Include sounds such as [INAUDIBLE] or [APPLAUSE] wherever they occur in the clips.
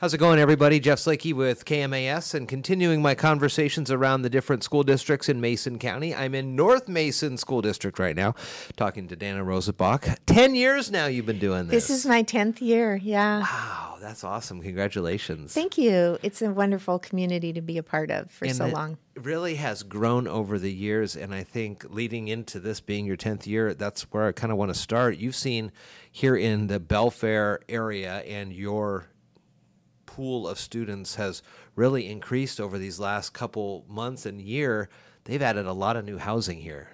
How's it going, everybody? Jeff Slakey with KMAS and continuing my conversations around the different school districts in Mason County. I'm in North Mason School District right now, talking to Dana Rosenbach. 10 years now you've been doing this. This is my 10th year, yeah. Wow, that's awesome. Congratulations. Thank you. It's a wonderful community to be a part of for and so it long. really has grown over the years. And I think leading into this being your 10th year, that's where I kind of want to start. You've seen here in the Belfair area and your pool of students has really increased over these last couple months and year. They've added a lot of new housing here.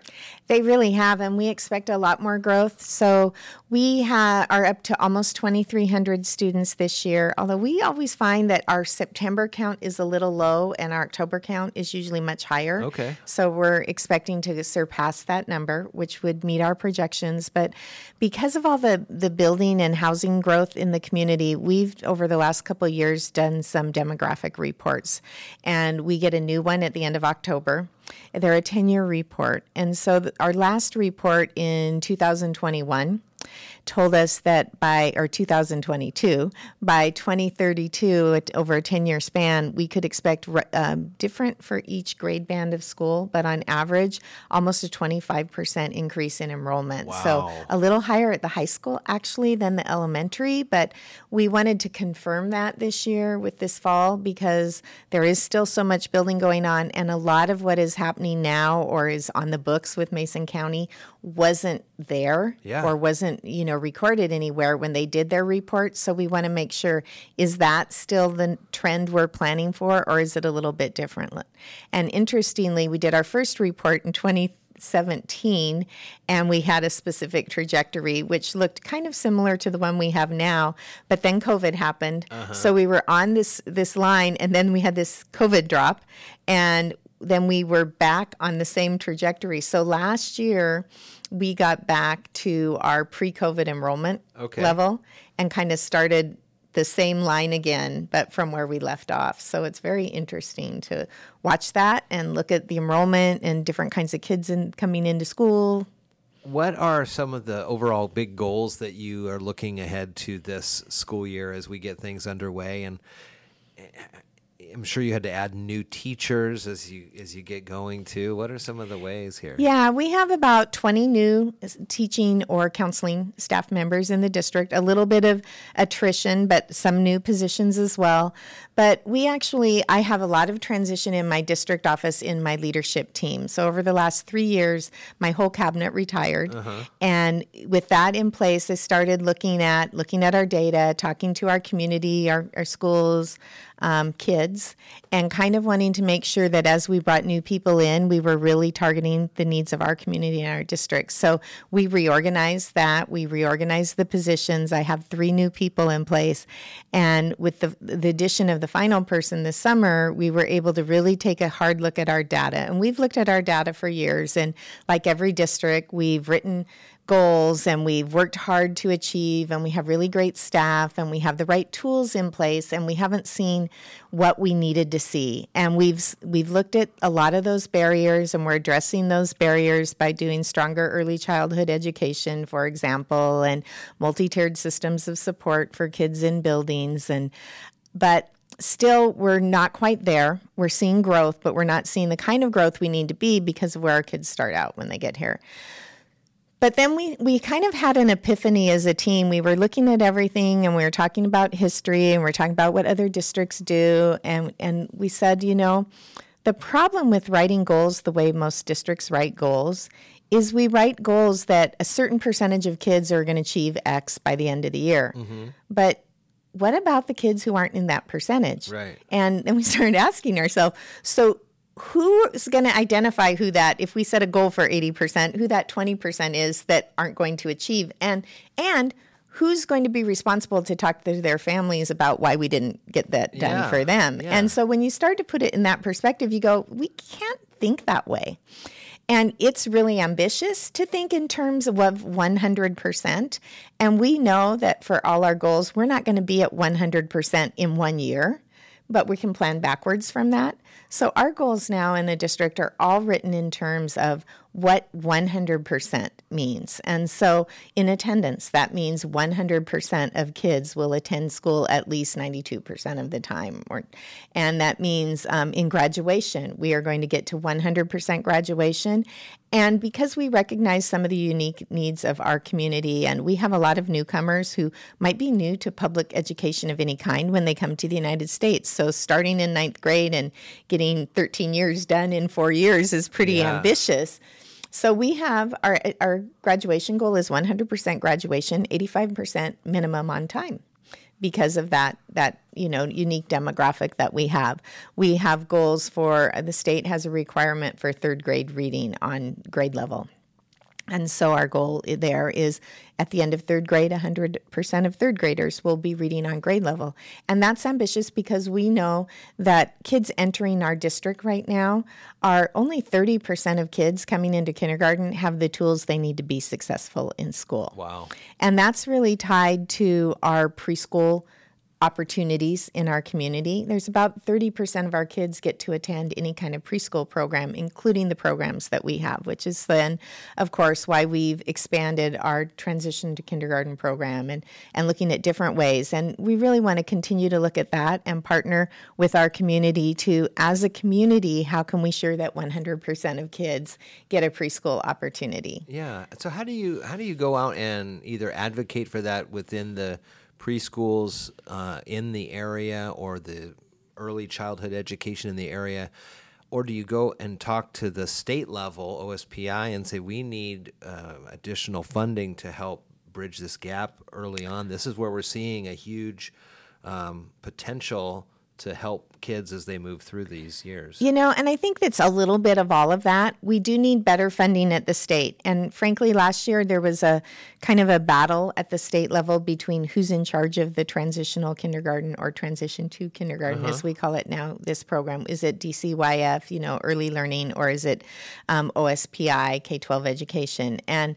They really have, and we expect a lot more growth. So we ha- are up to almost 2,300 students this year. Although we always find that our September count is a little low, and our October count is usually much higher. Okay. So we're expecting to surpass that number, which would meet our projections. But because of all the the building and housing growth in the community, we've over the last couple of years done some demographic reports, and we get a new one at the end of October. They're a 10 year report. And so our last report in 2021 told us that by, or 2022, by 2032, over a 10 year span, we could expect um, different for each grade band of school, but on average, almost a 25% increase in enrollment. So a little higher at the high school actually than the elementary, but we wanted to confirm that this year with this fall because there is still so much building going on, and a lot of what is happening now or is on the books with Mason County wasn't there Yeah. or wasn't you know recorded anywhere when they did their report. So we want to make sure is that still the trend we're planning for, or is it a little bit different? And interestingly, we did our first report in 20. 17 and we had a specific trajectory which looked kind of similar to the one we have now but then covid happened uh-huh. so we were on this this line and then we had this covid drop and then we were back on the same trajectory so last year we got back to our pre-covid enrollment Okay. level and kind of started the same line again, but from where we left off. So it's very interesting to watch that and look at the enrollment and different kinds of kids in, coming into school. What are some of the overall big goals that you are looking ahead to this school year as we get things underway? And I'm sure you had to add new teachers as you as you get going too. What are some of the ways here? Yeah, we have about 20 new teaching or counseling staff members in the district, a little bit of attrition, but some new positions as well. But we actually, I have a lot of transition in my district office in my leadership team. So over the last three years, my whole cabinet retired. Uh-huh. And with that in place, I started looking at looking at our data, talking to our community, our, our schools, um, kids, and kind of wanting to make sure that as we brought new people in, we were really targeting the needs of our community and our district. So we reorganized that. We reorganized the positions. I have three new people in place, and with the the addition of the final person this summer, we were able to really take a hard look at our data. And we've looked at our data for years, and like every district, we've written goals and we've worked hard to achieve and we have really great staff and we have the right tools in place and we haven't seen what we needed to see. And we've we've looked at a lot of those barriers and we're addressing those barriers by doing stronger early childhood education for example and multi-tiered systems of support for kids in buildings and but still we're not quite there. We're seeing growth but we're not seeing the kind of growth we need to be because of where our kids start out when they get here but then we, we kind of had an epiphany as a team. We were looking at everything and we were talking about history and we are talking about what other districts do. And, and we said, you know, the problem with writing goals the way most districts write goals is we write goals that a certain percentage of kids are going to achieve X by the end of the year. Mm-hmm. But what about the kids who aren't in that percentage? Right. And then we started asking ourselves, so who's going to identify who that if we set a goal for 80% who that 20% is that aren't going to achieve? And and who's going to be responsible to talk to their families about why we didn't get that done Yeah, for them? Yeah. and so when you start to put it in that perspective you go we can't think that way. And it's really ambitious to think in terms of 100%. And we know that for all our goals, we're not going to be at 100% in one year, but we can plan backwards from that. So our goals now in the district are all written in terms of what 100% means. And so in attendance, that means 100% of kids will attend school at least 92% of the time. Or, and that means um, in graduation, we are going to get to 100% graduation. And because we recognize some of the unique needs of our community, and we have a lot of newcomers who might be new to public education of any kind when they come to the United States. So starting in ninth grade and getting 13 years done in four years is pretty yeah. ambitious. So we have our our graduation goal is 100% graduation, 85% minimum on time because of that that you know unique demographic that we have. We have goals for the state has a requirement for third grade reading on grade level. And so our goal there is at the end of third grade, 100% of third graders will be reading on grade level. And that's ambitious because we know that kids entering our district right now are only 30% of kids coming into kindergarten have the tools they need to be successful in school. Wow. And that's really tied to our preschool opportunities in our community. There's about 30% of our kids get to attend any kind of preschool program, including the programs that we have, which is then, of course, why we've expanded our transition to kindergarten program and, and looking at different ways. And we really want to continue to look at that and partner with our community to, as a community, how can we sure that 100% of kids get a preschool opportunity? Yeah. So how do you how do you go out and either advocate for that within the preschools uh, in the area or the early childhood education in the area? Or do you go and talk to the state level, OSPI, and say, we need uh, additional funding to help bridge this gap early on? This is where we're seeing a huge um, potential to help kids as they move through these years. You know, and I think that's a little bit of all of that. We do need better funding at the state. And frankly, last year there was a kind of a battle at the state level between who's in charge of the transitional kindergarten or transition to kindergarten, uh-huh. as we call it now, this program. Is it DCYF, you know, early learning, or is it um, OSPI, K 12 education? And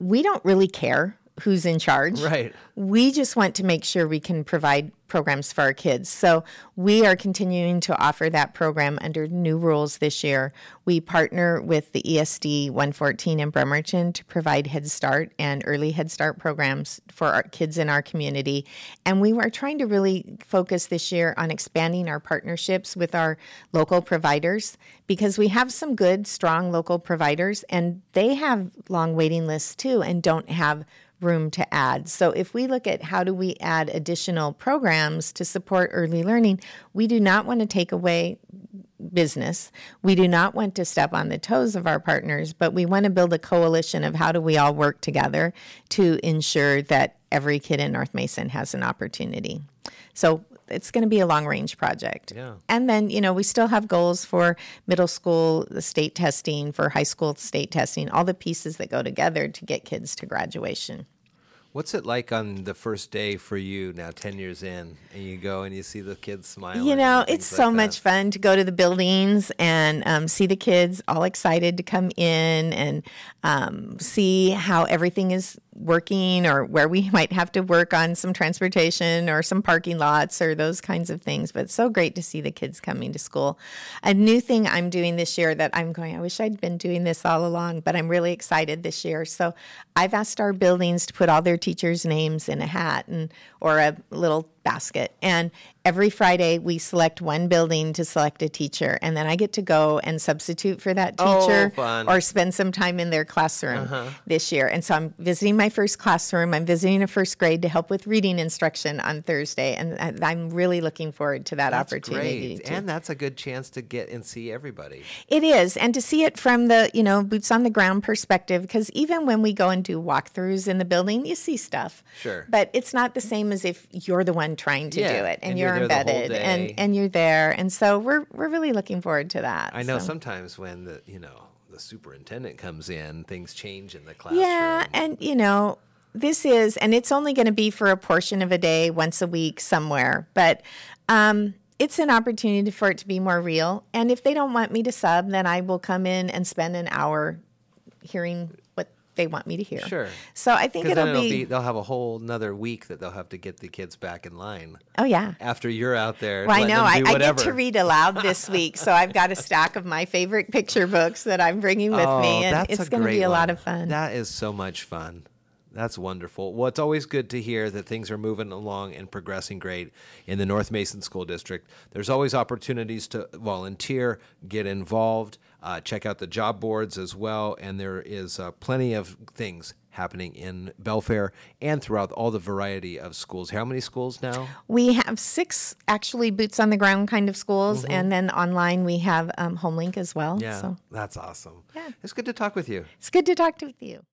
we don't really care who's in charge. Right. We just want to make sure we can provide programs for our kids. So we are continuing to offer that program under new rules this year. We partner with the ESD 114 in Bremerton to provide Head Start and early Head Start programs for our kids in our community. And we are trying to really focus this year on expanding our partnerships with our local providers because we have some good, strong local providers and they have long waiting lists too and don't have room to add. So if we look at how do we add additional programs to support early learning, we do not want to take away business. We do not want to step on the toes of our partners, but we want to build a coalition of how do we all work together to ensure that every kid in North Mason has an opportunity. So it's going to be a long range project. Yeah. And then, you know, we still have goals for middle school state testing, for high school state testing, all the pieces that go together to get kids to graduation. What's it like on the first day for you now, 10 years in, and you go and you see the kids smiling? You know, it's so like much fun to go to the buildings and um, see the kids all excited to come in and um, see how everything is working or where we [LAUGHS] might have to work on some transportation or some parking lots or those kinds of things. But it's so great to see the kids coming to school. A new thing I'm doing this year that I'm going, I wish I'd been doing this all along, but I'm really excited this year. So I've asked our buildings to put all their teachers' names in a hat and or a little basket. And every Friday we select one building to select a teacher, and then I get to go and substitute for that oh, teacher oh, or spend some time in their classroom uh-huh. this year. And so I'm visiting my first classroom. I'm visiting a first grade to help with reading instruction on Thursday, and I'm really looking forward to that that's opportunity. Great. And that's a good chance to get and see everybody. It is, and to see it from the you know boots on the ground perspective, because even when we go and do walkthroughs in the building, you see stuff. Sure. But it's not the same as if you're the one trying to yeah, do it and, and you're, you're embedded and and you're there and so we're we're really looking forward to that i know so. sometimes when the you know the superintendent comes in things change in the classroom yeah and you know this is and it's only going to be for a portion of a day once a week somewhere but um, it's an opportunity for it to be more real and if they don't want me to sub then i will come in and spend an hour hearing they want me to hear. Sure. So I think it'll it'll be, be, they'll have a whole another week that they'll have to get the kids back in line oh yeah. after you're out there. Well, I know. I, I get to read aloud this week, so I've got a stack of my favorite picture books that I'm bringing with oh, me, and that's it's going to be a lot of fun. That is so much fun. That's wonderful. Well, it's always good to hear that things are moving along and progressing great in the North Mason School District. There's always opportunities to volunteer, get involved, uh, check out the job boards as well, and there is uh, plenty of things happening in Belfair and throughout all the variety of schools. How many schools now? we have six actually boots on the ground kind of schools, and then online we have um, HomeLink as well. Mm-hmm. Yeah, So that's awesome. Yeah. It's good to talk with you. it's good to talk to with you.